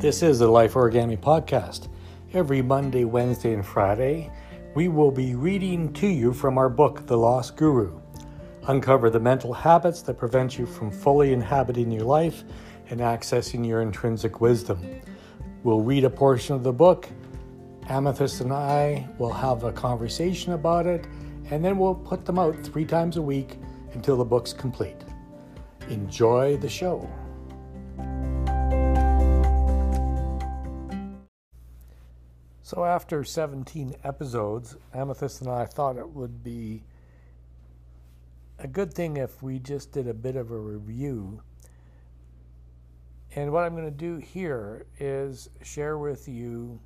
This is the Life Origami Podcast. Every Monday, Wednesday, and Friday, we will be reading to you from our book, The Lost Guru. Uncover the mental habits that prevent you from fully inhabiting your life and accessing your intrinsic wisdom. We'll read a portion of the book. Amethyst and I will have a conversation about it, and then we'll put them out three times a week until the book's complete. Enjoy the show. So, after 17 episodes, Amethyst and I thought it would be a good thing if we just did a bit of a review. And what I'm going to do here is share with you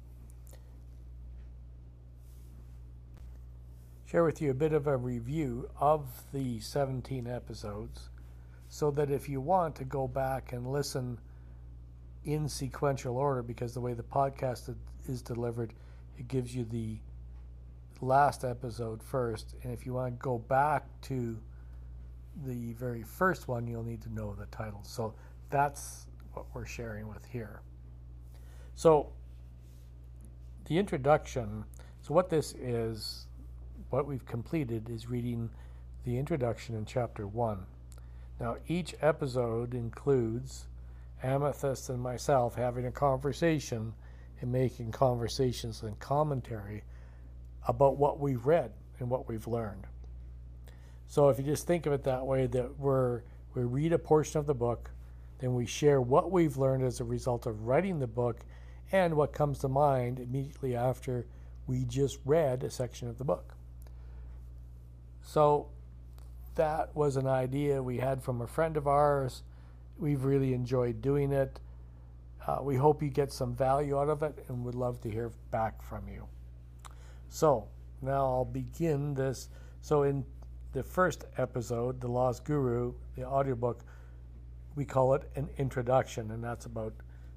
share with you a bit of a review of the 17 episodes so that if you want to go back and listen in sequential order because the way the podcast is delivered, it gives you the last episode first. And if you want to go back to the very first one, you'll need to know the title. So that's what we're sharing with here. So the introduction, so what this is, what we've completed is reading the introduction in chapter 1. Now, each episode includes Amethyst and myself having a conversation and making conversations and commentary about what we've read and what we've learned. So if you just think of it that way, that we're we read a portion of the book, then we share what we've learned as a result of writing the book and what comes to mind immediately after we just read a section of the book. So that was an idea we had from a friend of ours We've really enjoyed doing it. Uh, we hope you get some value out of it and would love to hear back from you. So, now I'll begin this. So, in the first episode, The Lost Guru, the audiobook, we call it an introduction, and that's about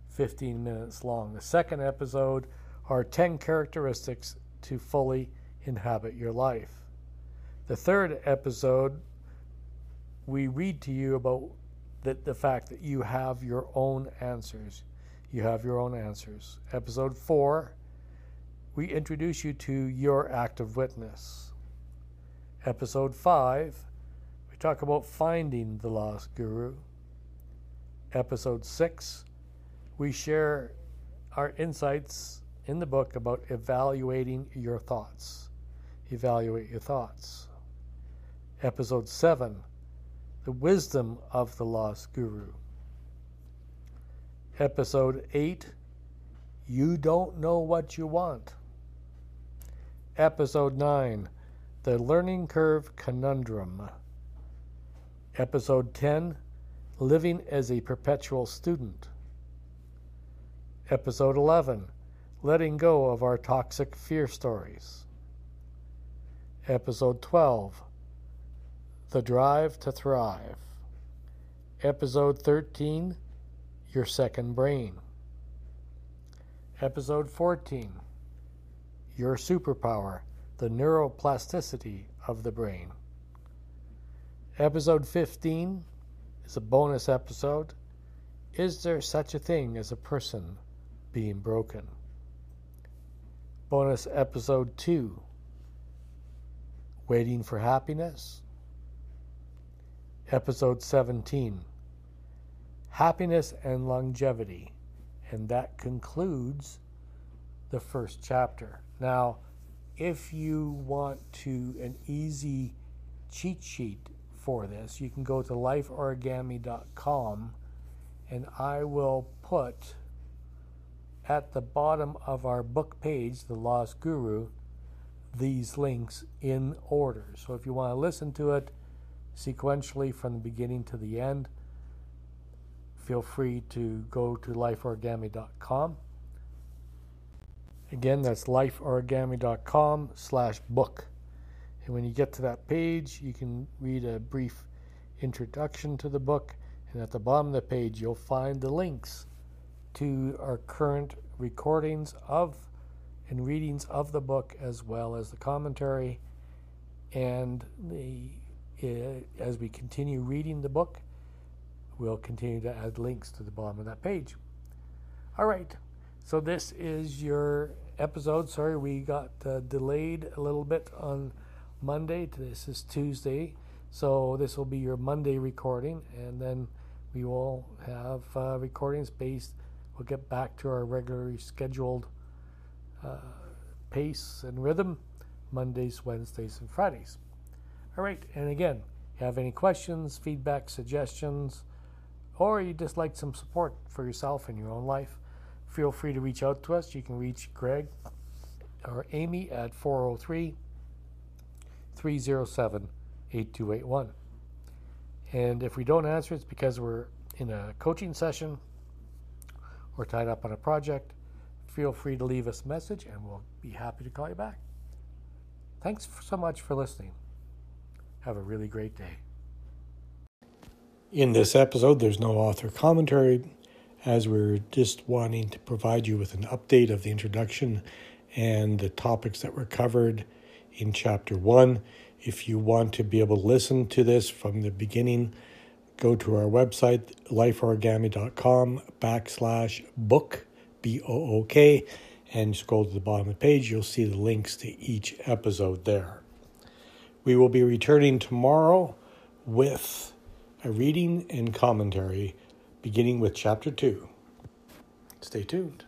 15 minutes long. The second episode are 10 characteristics to fully inhabit your life. The third episode, we read to you about that the fact that you have your own answers. You have your own answers. Episode 4, we introduce you to your active witness. Episode 5, we talk about finding the lost guru. Episode 6, we share our insights in the book about evaluating your thoughts. Evaluate your thoughts. Episode 7, the Wisdom of the Lost Guru. Episode 8 You Don't Know What You Want. Episode 9 The Learning Curve Conundrum. Episode 10 Living as a Perpetual Student. Episode 11 Letting Go of Our Toxic Fear Stories. Episode 12 the Drive to Thrive. Episode 13 Your Second Brain. Episode 14 Your Superpower The Neuroplasticity of the Brain. Episode 15 is a bonus episode. Is there such a thing as a person being broken? Bonus episode 2 Waiting for Happiness episode 17 Happiness and Longevity. And that concludes the first chapter. Now, if you want to an easy cheat sheet for this, you can go to lifeorigami.com and I will put at the bottom of our book page, The Lost Guru, these links in order. So if you want to listen to it, sequentially from the beginning to the end, feel free to go to lifeorigami.com. Again, that's lifeorigami.com slash book. And when you get to that page, you can read a brief introduction to the book. And at the bottom of the page, you'll find the links to our current recordings of and readings of the book, as well as the commentary and the uh, as we continue reading the book, we'll continue to add links to the bottom of that page. All right. So this is your episode. Sorry, we got uh, delayed a little bit on Monday. This is Tuesday. So this will be your Monday recording, and then we will have uh, recordings based. We'll get back to our regularly scheduled uh, pace and rhythm Mondays, Wednesdays, and Fridays. All right, and again, you have any questions, feedback, suggestions, or you just like some support for yourself in your own life, feel free to reach out to us. You can reach Greg or Amy at 403 307 8281. And if we don't answer, it's because we're in a coaching session or tied up on a project. Feel free to leave us a message and we'll be happy to call you back. Thanks so much for listening. Have a really great day. In this episode, there's no author commentary, as we're just wanting to provide you with an update of the introduction and the topics that were covered in chapter one. If you want to be able to listen to this from the beginning, go to our website, lifeorigami.com backslash book, B O O K, and scroll to the bottom of the page. You'll see the links to each episode there. We will be returning tomorrow with a reading and commentary beginning with chapter 2. Stay tuned.